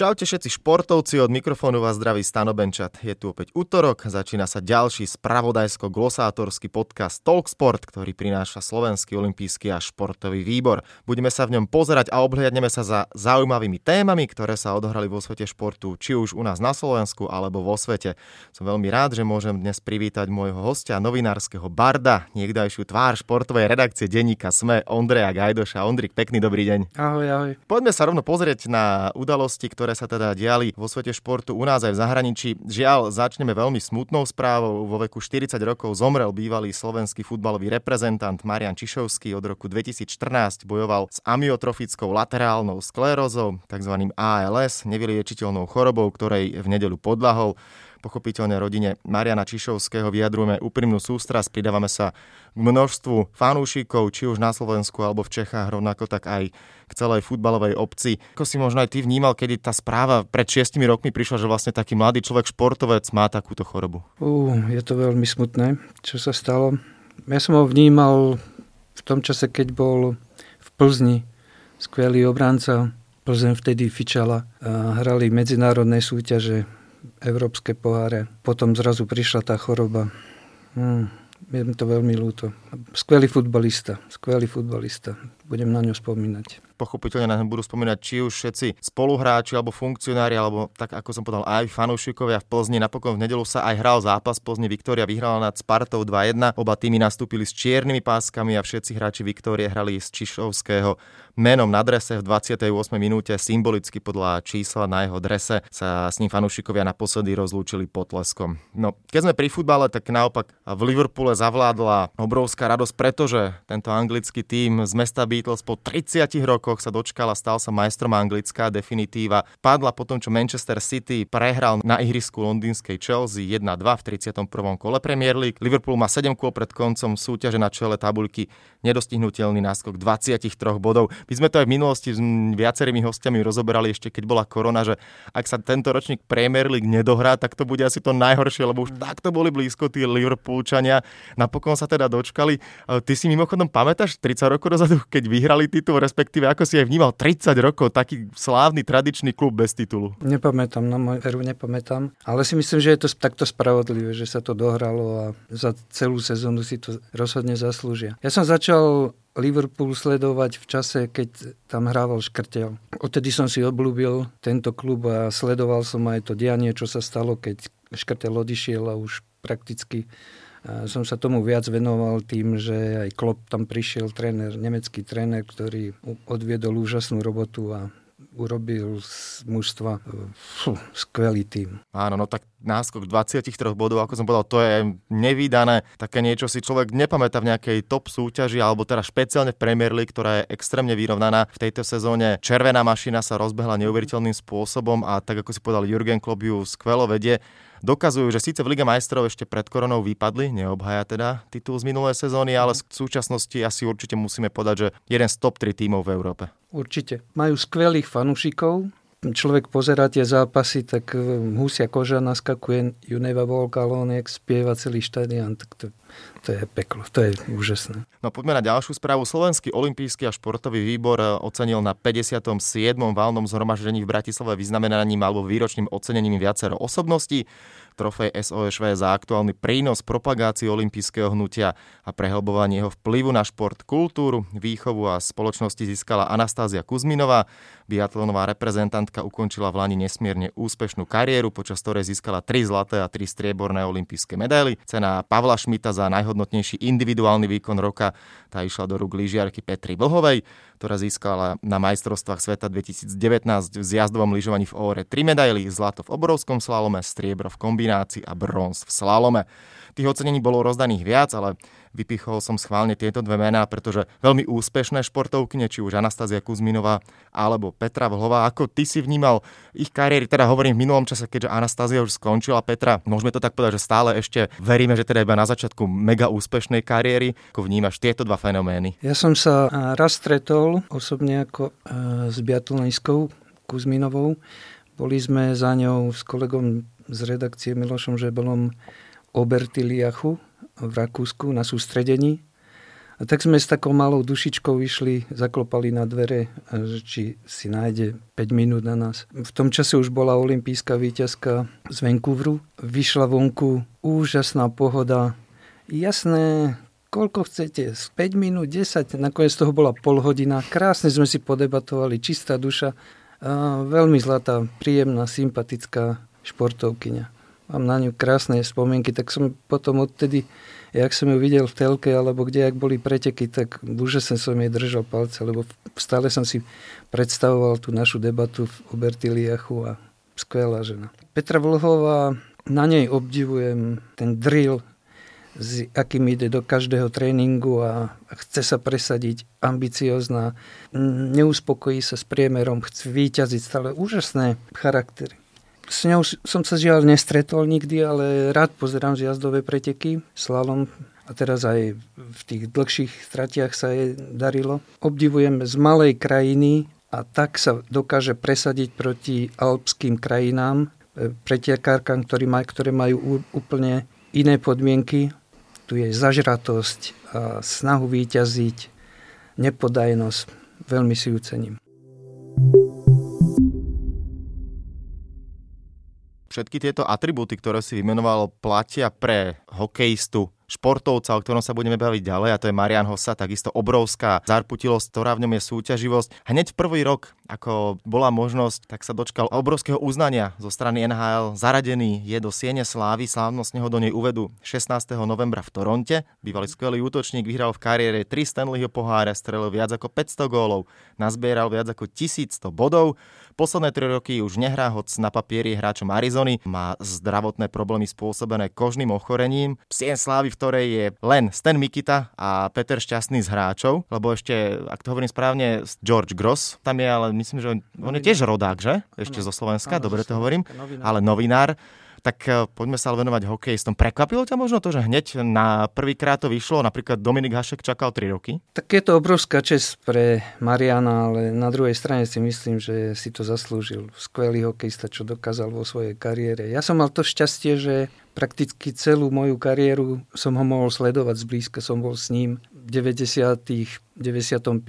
Čaute všetci športovci, od mikrofónu vás zdraví Stano Benčat. Je tu opäť útorok, začína sa ďalší spravodajsko-glosátorský podcast Talksport, ktorý prináša Slovenský olimpijský a športový výbor. Budeme sa v ňom pozerať a obhliadneme sa za zaujímavými témami, ktoré sa odohrali vo svete športu, či už u nás na Slovensku alebo vo svete. Som veľmi rád, že môžem dnes privítať môjho hostia, novinárskeho barda, niekdajšiu tvár športovej redakcie denníka SME, Ondreja Gajdoša. Ondrik, pekný dobrý deň. Ahoj, ahoj. Poďme sa rovno pozrieť na udalosti, ktoré ktoré sa teda diali vo svete športu u nás aj v zahraničí. Žiaľ, začneme veľmi smutnou správou. Vo veku 40 rokov zomrel bývalý slovenský futbalový reprezentant Marian Čišovský. Od roku 2014 bojoval s amyotrofickou laterálnou sklerózou, tzv. ALS, nevyliečiteľnou chorobou, ktorej v nedelu podlahol pochopiteľne rodine Mariana Čišovského vyjadrujeme úprimnú sústrasť, pridávame sa k množstvu fanúšikov, či už na Slovensku alebo v Čechách, rovnako tak aj k celej futbalovej obci. Ako si možno aj ty vnímal, kedy tá správa pred šiestimi rokmi prišla, že vlastne taký mladý človek, športovec má takúto chorobu? Uh, je to veľmi smutné, čo sa stalo. Ja som ho vnímal v tom čase, keď bol v Plzni, skvelý obránca. Plzeň vtedy fičala hrali medzinárodné súťaže európske poháre. Potom zrazu prišla tá choroba. Hmm, je mi to veľmi ľúto. Skvelý futbalista, skvelý futbalista. Budem na ňu spomínať pochopiteľne na budú spomínať či už všetci spoluhráči alebo funkcionári, alebo tak ako som povedal aj fanúšikovia v Plzni. Napokon v nedelu sa aj hral zápas Plzni. Viktória vyhrala nad Spartou 2-1. Oba týmy nastúpili s čiernymi páskami a všetci hráči Viktórie hrali z Čišovského menom na drese v 28. minúte. Symbolicky podľa čísla na jeho drese sa s ním fanúšikovia naposledy rozlúčili potleskom. No, keď sme pri futbale, tak naopak v Liverpoole zavládla obrovská radosť, pretože tento anglický tím z mesta Beatles po 30 rokoch rokoch sa dočkal a stal sa majstrom Anglická definitíva. Padla potom, čo Manchester City prehral na ihrisku londýnskej Chelsea 1-2 v 31. kole Premier League. Liverpool má 7 kôl pred koncom súťaže na čele tabuľky nedostihnutelný náskok 23 bodov. My sme to aj v minulosti s viacerými hostiami rozoberali ešte keď bola korona, že ak sa tento ročník Premier League nedohrá, tak to bude asi to najhoršie, lebo už takto boli blízko tí Liverpoolčania. Napokon sa teda dočkali. Ty si mimochodom pamätáš 30 rokov dozadu, keď vyhrali titul, respektíve ako si aj vnímal 30 rokov taký slávny tradičný klub bez titulu? Nepamätám, na moju veru nepamätám, ale si myslím, že je to takto spravodlivé, že sa to dohralo a za celú sezónu si to rozhodne zaslúžia. Ja som začal Liverpool sledovať v čase, keď tam hrával Škrtel. Odtedy som si obľúbil tento klub a sledoval som aj to dianie, čo sa stalo, keď Škrtel odišiel a už prakticky som sa tomu viac venoval tým, že aj Klopp tam prišiel, tréner, nemecký tréner, ktorý odviedol úžasnú robotu a urobil z mužstva fú, skvelý tým. Áno, no tak náskok 23 bodov, ako som povedal, to je nevýdané. Také niečo si človek nepamätá v nejakej top súťaži, alebo teda špeciálne v Premier League, ktorá je extrémne vyrovnaná. V tejto sezóne červená mašina sa rozbehla neuveriteľným spôsobom a tak ako si povedal Jurgen Klopp ju skvelo vedie dokazujú, že síce v Lige majstrov ešte pred koronou vypadli, neobhaja teda titul z minulé sezóny, ale v súčasnosti asi určite musíme povedať, že jeden z top 3 tímov v Európe. Určite. Majú skvelých fanúšikov, človek pozerá tie zápasy, tak e, husia koža naskakuje, Juneva Volkalón, jak spieva celý štadión, tak to, to je peklo, to je úžasné. No poďme na ďalšiu správu. Slovenský olimpijský a športový výbor ocenil na 57. valnom zhromaždení v Bratislave vyznamenaním alebo výročným ocenením viacero osobností trofej SOSV za aktuálny prínos propagácii olympijského hnutia a prehlbovanie jeho vplyvu na šport, kultúru, výchovu a spoločnosti získala Anastázia Kuzminová. Biatlonová reprezentantka ukončila v Lani nesmierne úspešnú kariéru, počas ktorej získala 3 zlaté a 3 strieborné olympijské medaily. Cena Pavla Šmita za najhodnotnejší individuálny výkon roka tá išla do rúk lyžiarky Petri Vlhovej ktorá získala na majstrovstvách sveta 2019 v zjazdovom lyžovaní v Óre 3 medaily, zlato v obrovskom slalome, striebro v kombinácii a bronz v slalome. Tých ocenení bolo rozdaných viac, ale Vypichol som schválne tieto dve mená, pretože veľmi úspešné športovkyne, či už Anastázia Kuzminová alebo Petra Vlhová, ako ty si vnímal ich kariéry, teda hovorím v minulom čase, keďže Anastázia už skončila, Petra, môžeme to tak povedať, že stále ešte veríme, že teda iba na začiatku mega úspešnej kariéry. Ako vnímaš tieto dva fenomény? Ja som sa raz stretol osobne ako s biatloniskou Kuzminovou. Boli sme za ňou s kolegom z redakcie Milošom Žebelom Obertiliachu v Rakúsku na sústredení A tak sme s takou malou dušičkou išli, zaklopali na dvere, či si nájde 5 minút na nás. V tom čase už bola olimpijská víťazka z Vancouveru. Vyšla vonku, úžasná pohoda. Jasné, koľko chcete, 5 minút, 10, nakoniec toho bola pol hodina. Krásne sme si podebatovali, čistá duša. Veľmi zlatá, príjemná, sympatická športovkyňa. Mám na ňu krásne spomienky, tak som potom odtedy jak som ju videl v telke, alebo kde, ak boli preteky, tak úžasne som jej držal palce, lebo stále som si predstavoval tú našu debatu v Obertiliachu a skvelá žena. Petra Vlhová, na nej obdivujem ten drill, s akým ide do každého tréningu a chce sa presadiť, ambiciozná, neuspokojí sa s priemerom, chce výťaziť stále úžasné charaktery. S ňou som sa žiaľ nestretol nikdy, ale rád pozerám zjazdové preteky, slalom a teraz aj v tých dlhších stratiach sa jej darilo. Obdivujem z malej krajiny a tak sa dokáže presadiť proti alpským krajinám, e, pretekárkam, ktoré, maj, ktoré majú úplne iné podmienky. Tu je zažratosť, a snahu výťaziť, nepodajnosť. Veľmi si ju cením. Všetky tieto atribúty, ktoré si vymenoval, platia pre hokejistu športovca, o ktorom sa budeme baviť ďalej, a to je Marian Hossa, takisto obrovská zarputilosť, ktorá v ňom je súťaživosť. Hneď v prvý rok, ako bola možnosť, tak sa dočkal obrovského uznania zo strany NHL. Zaradený je do Siene Slávy, slávnostne ho do nej uvedú 16. novembra v Toronte. Bývalý skvelý útočník, vyhral v kariére 3 Stanleyho poháre, strelil viac ako 500 gólov, nazbieral viac ako 1100 bodov. Posledné 3 roky už nehrá, hoc na papieri hráčom Arizony. Má zdravotné problémy spôsobené kožným ochorením. Sien Slávy v ktorej je len Stan Mikita a Peter Šťastný z hráčov, lebo ešte, ak to hovorím správne, George Gross tam je, ale myslím, že on, on je tiež rodák, že? Ešte ano. zo Slovenska, ano, dobre to hovorím, novinár. ale novinár. Tak eh, poďme sa ale venovať hokejistom. Prekvapilo ťa možno to, že hneď na prvýkrát to vyšlo, napríklad Dominik Hašek čakal 3 roky? Tak je to obrovská čest pre Mariana, ale na druhej strane si myslím, že si to zaslúžil. Skvelý hokejista, čo dokázal vo svojej kariére. Ja som mal to šťastie, že prakticky celú moju kariéru som ho mohol sledovať zblízka, som bol s ním v 90. 95.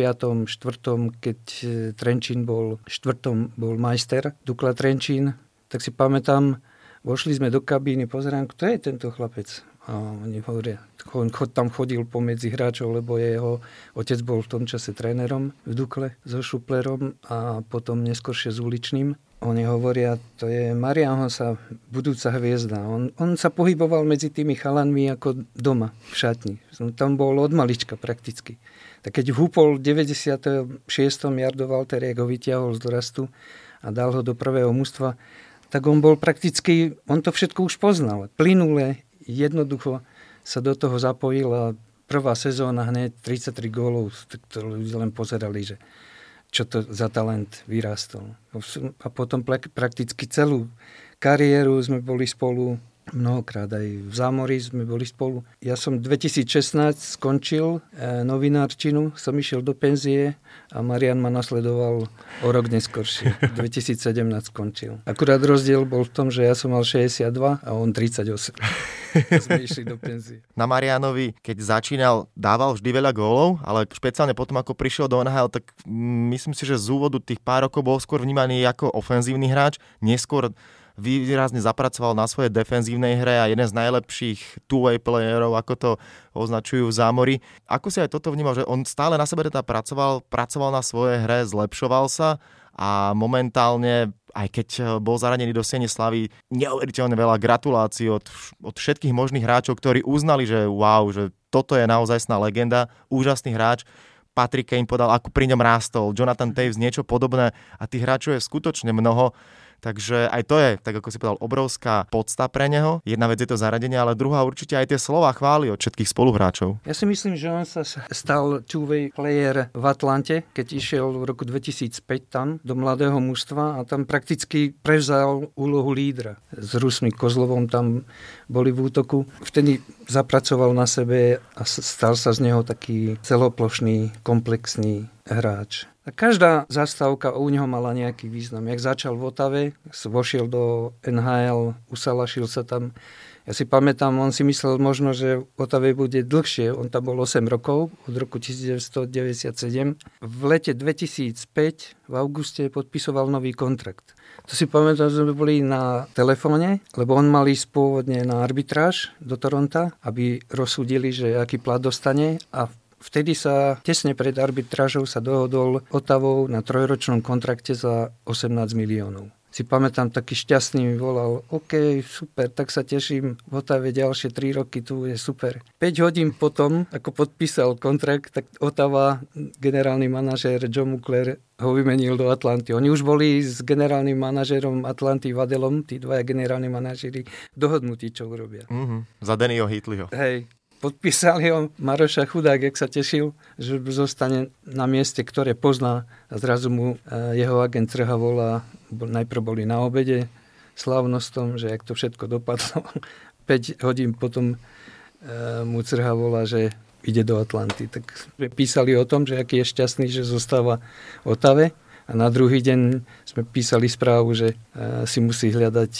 4. keď e, Trenčín bol štvrtom bol majster Dukla Trenčín, tak si pamätám, vošli sme do kabíny, pozerám, kto je tento chlapec. A oni hovoria, on tam chodil pomedzi hráčov, lebo jeho otec bol v tom čase trénerom v Dukle so Šuplerom a potom neskôršie s uličným. Oni hovoria, to je Marian Hosa, budúca hviezda. On, on sa pohyboval medzi tými chalanmi ako doma, v šatni. Tam bol od malička prakticky. Tak keď húpol v 96. Jardo Valteriek ho vyťahol z dorastu a dal ho do prvého mústva, tak on bol prakticky, on to všetko už poznal. Plynule, jednoducho sa do toho zapojil a prvá sezóna hneď 33 gólov, to ľudia len pozerali, že čo to za talent vyrastol. A potom prakticky celú kariéru sme boli spolu mnohokrát aj v Zámori sme boli spolu. Ja som 2016 skončil e, novinárčinu, som išiel do penzie a Marian ma nasledoval o rok neskôršie. 2017 skončil. Akurát rozdiel bol v tom, že ja som mal 62 a on 38. sme išli do penzie. Na Marianovi, keď začínal, dával vždy veľa gólov, ale špeciálne potom, ako prišiel do NHL, tak myslím si, že z úvodu tých pár rokov bol skôr vnímaný ako ofenzívny hráč, neskôr výrazne zapracoval na svojej defenzívnej hre a jeden z najlepších two-way playerov, ako to označujú v zámori. Ako si aj toto vnímal, že on stále na sebe teda pracoval, pracoval na svojej hre, zlepšoval sa a momentálne aj keď bol zaranený do Siene Slavy, neuveriteľne veľa gratulácií od, od všetkých možných hráčov, ktorí uznali, že wow, že toto je naozaj legenda, úžasný hráč. Patrick Kane podal, ako pri ňom rástol, Jonathan Taves niečo podobné a tých hráčov je skutočne mnoho. Takže aj to je, tak ako si povedal, obrovská podsta pre neho. Jedna vec je to zaradenie, ale druhá určite aj tie slova chvály od všetkých spoluhráčov. Ja si myslím, že on sa stal two-way player v Atlante, keď išiel v roku 2005 tam do mladého mužstva a tam prakticky prevzal úlohu lídra. S Rusmi Kozlovom tam boli v útoku. Vtedy zapracoval na sebe a stal sa z neho taký celoplošný, komplexný hráč. A každá zastávka u neho mala nejaký význam. Jak začal v Otave, vošiel do NHL, usalašil sa tam, Ja si pamätám, on si myslel možno, že Otave bude dlhšie. On tam bol 8 rokov, od roku 1997. V lete 2005 v auguste podpisoval nový kontrakt. To si pamätám, že sme boli na telefóne, lebo on mal ísť pôvodne na arbitráž do Toronta, aby rozsúdili, že aký plat dostane a Vtedy sa tesne pred arbitrážou sa dohodol Otavou na trojročnom kontrakte za 18 miliónov si pamätám, taký šťastný mi volal, OK, super, tak sa teším, v Otave ďalšie 3 roky, tu je super. 5 hodín potom, ako podpísal kontrakt, tak Otava, generálny manažér John Mukler ho vymenil do Atlanty. Oni už boli s generálnym manažérom Atlanty Vadelom, tí dvaja generálni manažéri, dohodnutí, čo urobia. Mm-hmm. Za Dannyho Hitliho. Hej, podpísali ho Maroša Chudák, jak sa tešil, že zostane na mieste, ktoré pozná a zrazu mu e, jeho agent Trha volá, najprv boli na obede slavnostom, že jak to všetko dopadlo. 5 hodín potom e, mu Crha volá, že ide do Atlanty. Tak písali o tom, že aký je šťastný, že zostáva v Otave a na druhý deň sme písali správu, že e, si musí hľadať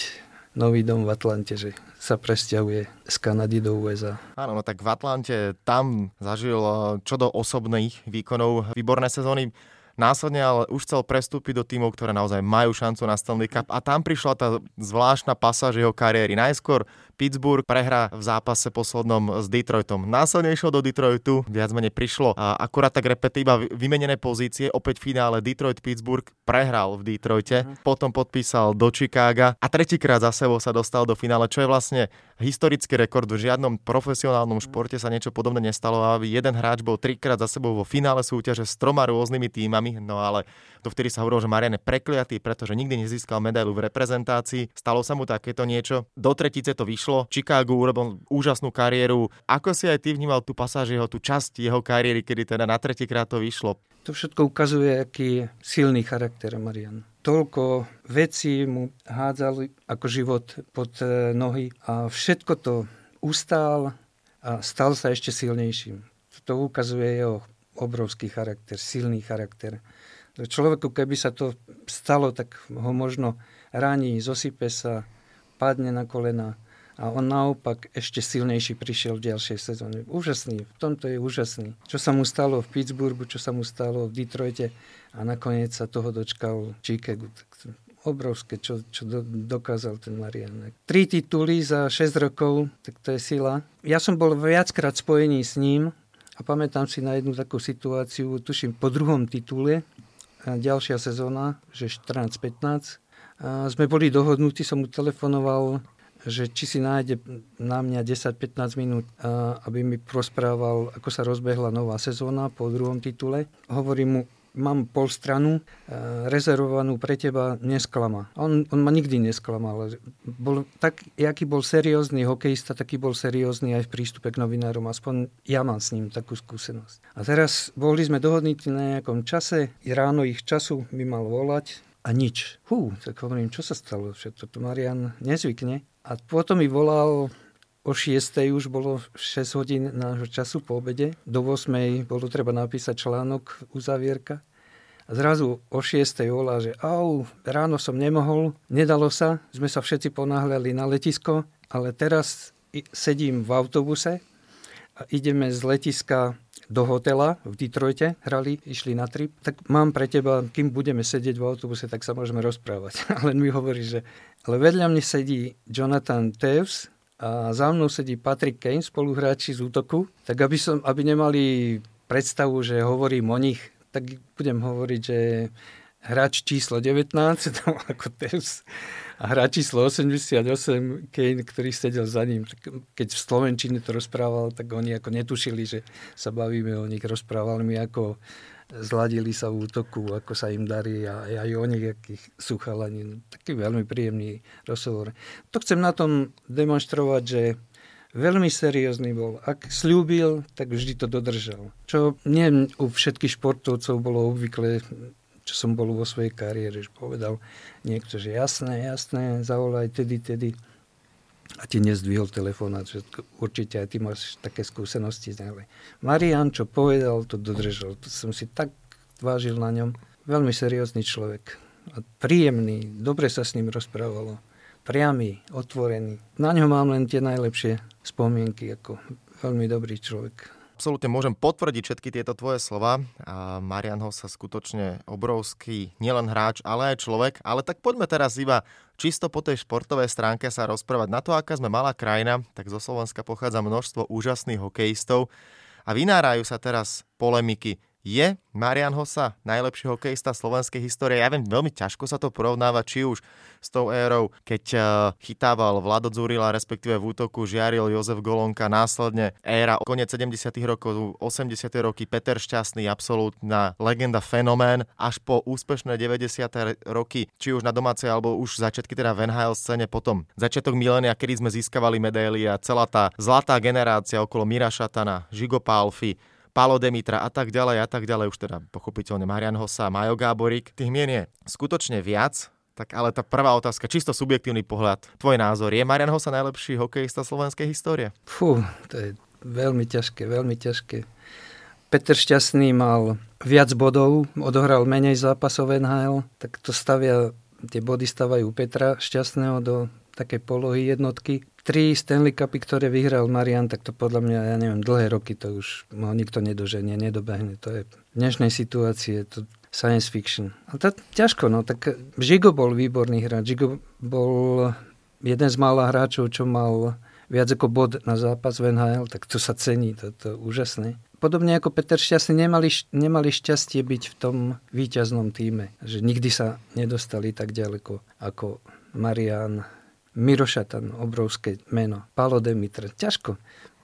nový dom v Atlante, že sa presťahuje z Kanady do USA. Áno, no tak v Atlante tam zažil eh, čo do osobných výkonov výborné sezóny. Následne ale už chcel prestúpiť do tímov, ktoré naozaj majú šancu na Stanley Cup a tam prišla tá zvláštna pasáž jeho kariéry. Najskôr Pittsburgh prehra v zápase poslednom s Detroitom. Následne išiel do Detroitu, viac menej prišlo a akurát tak repete iba vymenené pozície, opäť v finále Detroit-Pittsburgh prehral v Detroite, uh-huh. potom podpísal do Chicaga a tretíkrát za sebou sa dostal do finále, čo je vlastne historický rekord. V žiadnom profesionálnom mhm. športe sa niečo podobné nestalo, aby jeden hráč bol trikrát za sebou vo finále súťaže s troma rôznymi týmami, no ale vtedy sa hovorilo, že Marian je prekliatý, pretože nikdy nezískal medailu v reprezentácii. Stalo sa mu takéto niečo. Do tretice to vyšlo. Chicago urobil úžasnú kariéru. Ako si aj ty vnímal tú pasáž jeho, tú časť jeho kariéry, kedy teda na tretíkrát to vyšlo? To všetko ukazuje, aký silný charakter Marian. Toľko vecí mu hádzali ako život pod e, nohy a všetko to ustál a stal sa ešte silnejším. To ukazuje jeho obrovský charakter, silný charakter. Človeku, keby sa to stalo, tak ho možno ráni, zosype sa, padne na kolena a on naopak ešte silnejší prišiel v ďalšej sezóne. Úžasný, v tomto je úžasný. Čo sa mu stalo v Pittsburghu, čo sa mu stalo v Detroite a nakoniec sa toho dočkal. Tak obrovské, čo, čo do, dokázal ten Marian. Tri tituly za 6 rokov, tak to je sila. Ja som bol viackrát spojený s ním a pamätám si na jednu takú situáciu, tuším po druhom titule, ďalšia sezóna, že 14-15. Sme boli dohodnutí, som mu telefonoval, že či si nájde na mňa 10-15 minút, aby mi prosprával, ako sa rozbehla nová sezóna po druhom titule. Hovorím mu, mám pol stranu rezervovanú pre teba, nesklama. On, on ma nikdy nesklamal. Bol tak, jaký bol seriózny hokejista, taký bol seriózny aj v prístupe k novinárom. Aspoň ja mám s ním takú skúsenosť. A teraz boli sme dohodnutí na nejakom čase, ráno ich času by mal volať a nič. Hú, tak hovorím, čo sa stalo? Všetko to Marian nezvykne. A potom mi volal O 6. už bolo 6 hodín nášho času po obede. Do 8. bolo treba napísať článok uzavierka. A zrazu o 6. volá, že au, ráno som nemohol, nedalo sa, sme sa všetci ponáhľali na letisko, ale teraz sedím v autobuse a ideme z letiska do hotela v Detroite, hrali, išli na trip, tak mám pre teba, kým budeme sedieť v autobuse, tak sa môžeme rozprávať. Ale mi hovorí, že ale vedľa mne sedí Jonathan Teves, a za mnou sedí Patrick Kane, spoluhráči z útoku, tak aby, som, aby nemali predstavu, že hovorím o nich, tak budem hovoriť, že hráč číslo 19, tam ako Tevs, a hráč číslo 88, Kane, ktorý sedel za ním. Keď v Slovenčine to rozprával, tak oni ako netušili, že sa bavíme o nich. Rozprávali mi, ako zladili sa v útoku, ako sa im darí a aj o nich, akých sú chalani. Taký veľmi príjemný rozhovor. To chcem na tom demonstrovať, že veľmi seriózny bol. Ak slúbil, tak vždy to dodržal. Čo nie u všetkých športovcov bolo obvykle, čo som bol vo svojej kariére, že povedal niekto, že jasné, jasné, zavolaj tedy, tedy a ti nezdvihol telefón že určite aj ty máš také skúsenosti. Marian, čo povedal, to dodržal. To som si tak vážil na ňom. Veľmi seriózny človek. A príjemný, dobre sa s ním rozprávalo. priamy, otvorený. Na ňo mám len tie najlepšie spomienky, ako veľmi dobrý človek absolútne môžem potvrdiť všetky tieto tvoje slova. A Marian sa skutočne obrovský, nielen hráč, ale aj človek. Ale tak poďme teraz iba čisto po tej športovej stránke sa rozprávať. Na to, aká sme malá krajina, tak zo Slovenska pochádza množstvo úžasných hokejistov a vynárajú sa teraz polemiky je Marian Hossa najlepší hokejista slovenskej histórie? Ja viem, veľmi ťažko sa to porovnáva, či už s tou érou, keď uh, chytával Vlado Zurila, respektíve v útoku žiaril Jozef Golonka, následne éra koniec 70 rokov, 80 roky, Peter Šťastný, absolútna legenda, fenomén, až po úspešné 90 roky, či už na domácej, alebo už začiatky teda v NHL scéne, potom začiatok milénia, kedy sme získavali medaily a celá tá zlatá generácia okolo Mira Šatana, Žigo Palfi, Palo Demitra a tak ďalej a tak ďalej. Už teda pochopiteľne Marian Hossa, Majo Gáborík. Tých mien je skutočne viac, tak ale tá prvá otázka, čisto subjektívny pohľad, tvoj názor, je Marian Hossa najlepší hokejista slovenskej histórie? Fú, to je veľmi ťažké, veľmi ťažké. Peter Šťastný mal viac bodov, odohral menej zápasov NHL, tak to stavia, tie body stavajú Petra Šťastného do také polohy jednotky tri Stanley Cupy, ktoré vyhral Marian, tak to podľa mňa, ja neviem, dlhé roky to už ho nikto nedoženie, nedobehne. To je v dnešnej situácii, je to science fiction. Ale to ťažko, no, tak Žigo bol výborný hráč. Žigo bol jeden z mála hráčov, čo mal viac ako bod na zápas v NHL, tak to sa cení, to, to je úžasné. Podobne ako Peter Šťastný nemali, nemali šťastie byť v tom víťaznom týme, že nikdy sa nedostali tak ďaleko ako Marian, Mirošatan, obrovské meno. Palo Demitr, ťažko.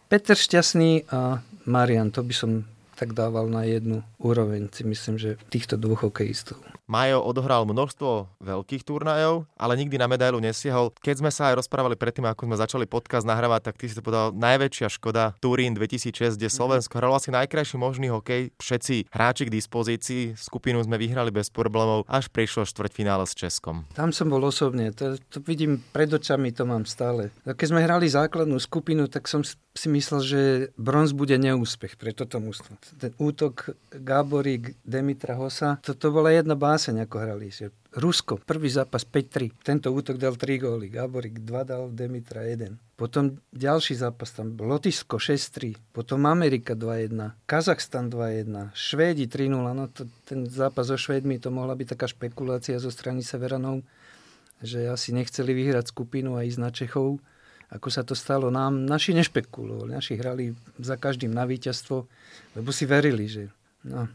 Peter Šťastný a Marian, to by som tak dával na jednu úroveň, si myslím, že týchto dvoch hokejistov. Majo odohral množstvo veľkých turnajov, ale nikdy na medailu nesiehol. Keď sme sa aj rozprávali predtým, ako sme začali podcast nahrávať, tak ty si to povedal, najväčšia škoda Turín 2006, kde Slovensko hralo asi najkrajší možný hokej. Všetci hráči k dispozícii, skupinu sme vyhrali bez problémov, až prišlo štvrťfinále s Českom. Tam som bol osobne, to, to vidím pred očami, to mám stále. Keď sme hrali základnú skupinu, tak som si myslel, že bronz bude neúspech pre toto mústvo. Ten útok Gáborík, Demitra Hosa, to, to bola jedna báza báseň, ako hrali. Rusko, prvý zápas 5-3. Tento útok dal 3 góly. Gáborik 2 dal, Demitra 1. Potom ďalší zápas tam Lotisko 6-3. Potom Amerika 2-1. Kazachstan 2-1. Švédi 3-0. No to, ten zápas so Švédmi to mohla byť taká špekulácia zo strany Severanov, že asi nechceli vyhrať skupinu a ísť na Čechov. Ako sa to stalo nám, naši nešpekulovali. Naši hrali za každým na víťazstvo, lebo si verili, že no,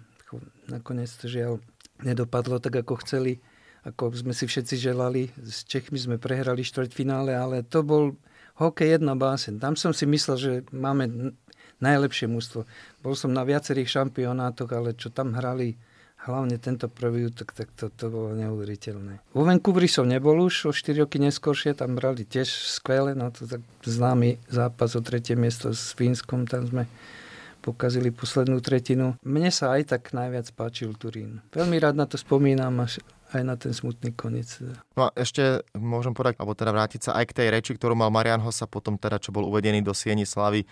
nakoniec to žiaľ nedopadlo tak, ako chceli, ako sme si všetci želali. S Čechmi sme prehrali štvrťfinále, ale to bol hokej jedna básen. Tam som si myslel, že máme najlepšie mústvo. Bol som na viacerých šampionátoch, ale čo tam hrali, hlavne tento prvý útok, tak to, to bolo neuveriteľné. Vo Vancouveri som nebol už, o 4 roky neskôršie, tam brali tiež skvelé, no to tak známy zápas o tretie miesto s Fínskom, tam sme pokazili poslednú tretinu. Mne sa aj tak najviac páčil Turín. Veľmi rád na to spomínam až aj na ten smutný koniec. No a ešte môžem povedať, alebo teda vrátiť sa aj k tej reči, ktorú mal Marian Hossa potom teda, čo bol uvedený do Sieni Slavy,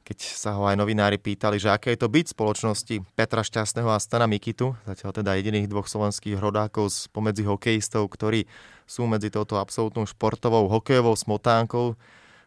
keď sa ho aj novinári pýtali, že aké je to byť spoločnosti Petra Šťastného a Stana Mikitu, zatiaľ teda jediných dvoch slovenských rodákov spomedzi hokejistov, ktorí sú medzi touto absolútnou športovou hokejovou smotánkou,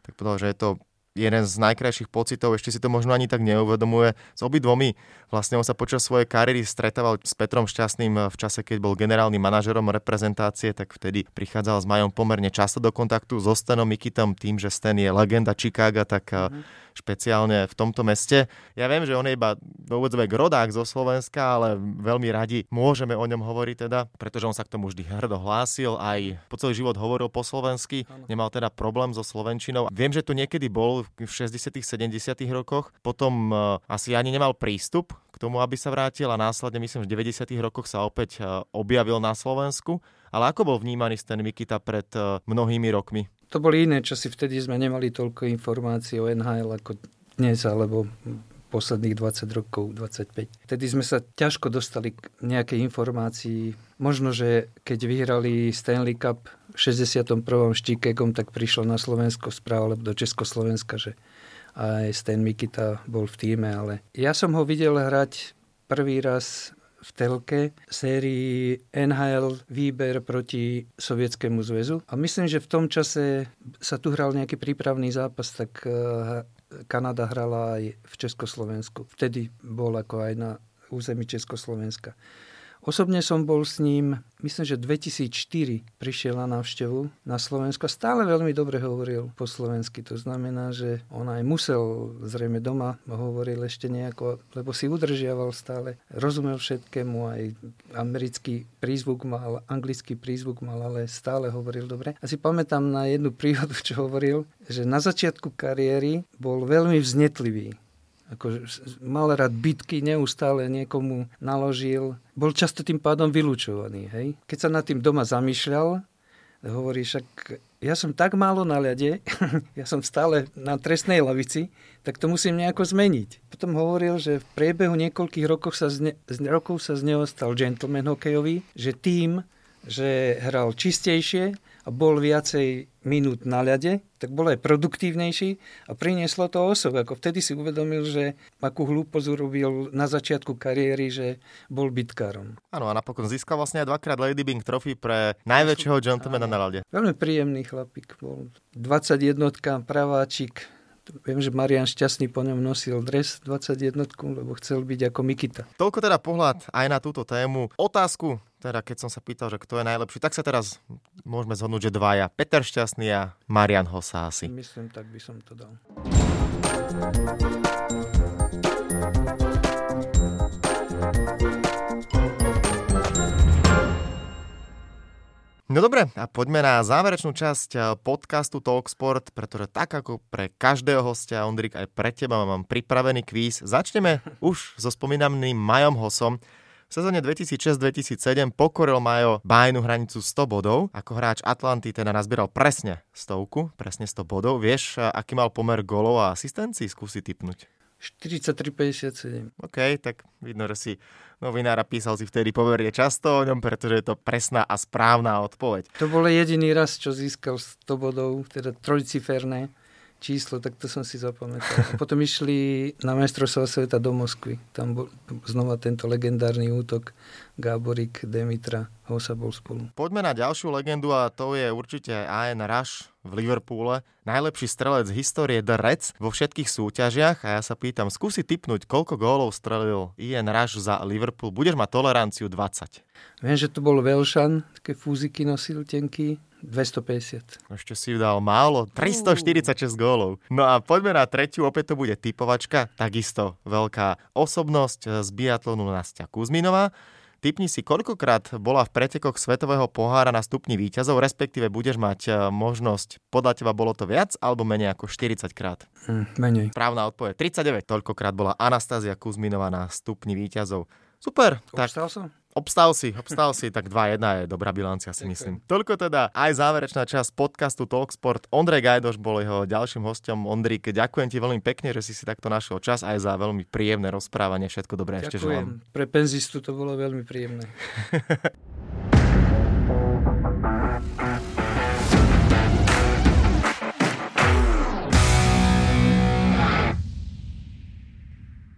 tak povedal, že je to jeden z najkrajších pocitov, ešte si to možno ani tak neuvedomuje. S obidvomi vlastne on sa počas svojej kariéry stretával s Petrom Šťastným v čase, keď bol generálnym manažerom reprezentácie, tak vtedy prichádzal s Majom pomerne často do kontaktu so Stanom Mikitom tým, že Stan je legenda Chicago, tak mm-hmm špeciálne v tomto meste. Ja viem, že on je iba do úvodzovek rodák zo Slovenska, ale veľmi radi môžeme o ňom hovoriť teda, pretože on sa k tomu vždy hrdo hlásil, aj po celý život hovoril po slovensky, nemal teda problém so slovenčinou. Viem, že tu niekedy bol v 60 70 rokoch, potom uh, asi ani nemal prístup k tomu, aby sa vrátil a následne myslím, že v 90 rokoch sa opäť uh, objavil na Slovensku. Ale ako bol vnímaný ten Mikita pred uh, mnohými rokmi? To boli iné časy, vtedy sme nemali toľko informácií o NHL ako dnes, alebo posledných 20 rokov, 25. Vtedy sme sa ťažko dostali k nejakej informácii. Možno, že keď vyhrali Stanley Cup v 61. štíkekom, tak prišlo na Slovensko správa, alebo do Československa, že aj Stan Mikita bol v týme, ale ja som ho videl hrať prvý raz v telke sérii NHL výber proti Sovietskému zväzu. A myslím, že v tom čase sa tu hral nejaký prípravný zápas, tak eh, Kanada hrala aj v Československu. Vtedy bol ako aj na území Československa. Osobne som bol s ním, myslím, že 2004 prišiel na návštevu na Slovensko. Stále veľmi dobre hovoril po slovensky. To znamená, že on aj musel, zrejme doma hovoril ešte nejako, lebo si udržiaval stále. Rozumel všetkému, aj americký prízvuk mal, anglický prízvuk mal, ale stále hovoril dobre. A si pamätám na jednu príhodu, čo hovoril, že na začiatku kariéry bol veľmi vznetlivý ako mal rád bitky, neustále niekomu naložil. Bol často tým pádom vylúčovaný. Hej? Keď sa nad tým doma zamýšľal, hovorí však, ja som tak málo na ľade, ja som stále na trestnej lavici, tak to musím nejako zmeniť. Potom hovoril, že v priebehu niekoľkých rokov sa z, ne, rokov sa z neho stal gentleman hokejový, že tým, že hral čistejšie, a bol viacej minút na ľade, tak bol aj produktívnejší a prinieslo to osob. Ako vtedy si uvedomil, že akú hlúposť urobil na začiatku kariéry, že bol bitkárom. Áno, a napokon získal vlastne aj dvakrát Lady Bing Trophy pre najväčšieho gentlemana na ľade. Veľmi príjemný chlapík bol. 21 praváčik, Viem, že Marian Šťastný po ňom nosil dres 21, lebo chcel byť ako Mikita. Toľko teda pohľad aj na túto tému. Otázku, teda keď som sa pýtal, že kto je najlepší, tak sa teraz môžeme zhodnúť, že dvaja. Peter Šťastný a Marian Hosási. Myslím, tak by som to dal. No dobre, a poďme na záverečnú časť eh, podcastu Talksport, pretože tak ako pre každého hostia, Ondrik, aj pre teba mám pripravený kvíz. Začneme už so spomínaným Majom Hosom. V sezóne 2006-2007 pokoril Majo bájnu hranicu 100 bodov. Ako hráč Atlanty teda nazbieral presne stovku, presne 100 bodov. Vieš, eh, aký mal pomer golov a asistencií? Skúsi typnúť. 43,57. OK, tak vidno, že si novinára písal si vtedy pomerne často o ňom, pretože je to presná a správna odpoveď. To bol jediný raz, čo získal 100 bodov, teda trojciferné číslo, tak to som si zapamätal. A potom išli na majstrovstvá sveta do Moskvy. Tam bol znova tento legendárny útok Gáborik, Demitra, Hosa bol spolu. Poďme na ďalšiu legendu a to je určite Ian Rush v Liverpoole. Najlepší strelec z histórie The Reds vo všetkých súťažiach a ja sa pýtam, skúsi typnúť, koľko gólov strelil Ian Rush za Liverpool. Budeš mať toleranciu 20. Viem, že to bol Velšan, také fúziky nosil tenky, 250. Ešte si dal málo, 346 gólov. No a poďme na tretiu, opäť to bude typovačka, takisto veľká osobnosť z biatlonu Nastia Kuzminová. Typni si, koľkokrát bola v pretekoch Svetového pohára na stupni výťazov, respektíve budeš mať e, možnosť, podľa teba bolo to viac alebo menej ako 40 krát? Mm, menej. Právna odpoveď, 39. Toľkokrát bola Anastázia Kuzminová na stupni výťazov. Super. Obstal tak, som? Obstal si, obstal si, tak 2-1 je dobrá bilancia si myslím. Toľko teda aj záverečná časť podcastu Talksport. Ondrej Gajdoš bol jeho ďalším hostom. Ondrik, ďakujem ti veľmi pekne, že si si takto našiel čas aj za veľmi príjemné rozprávanie. Všetko dobré ešte želám. Pre penzistu to bolo veľmi príjemné.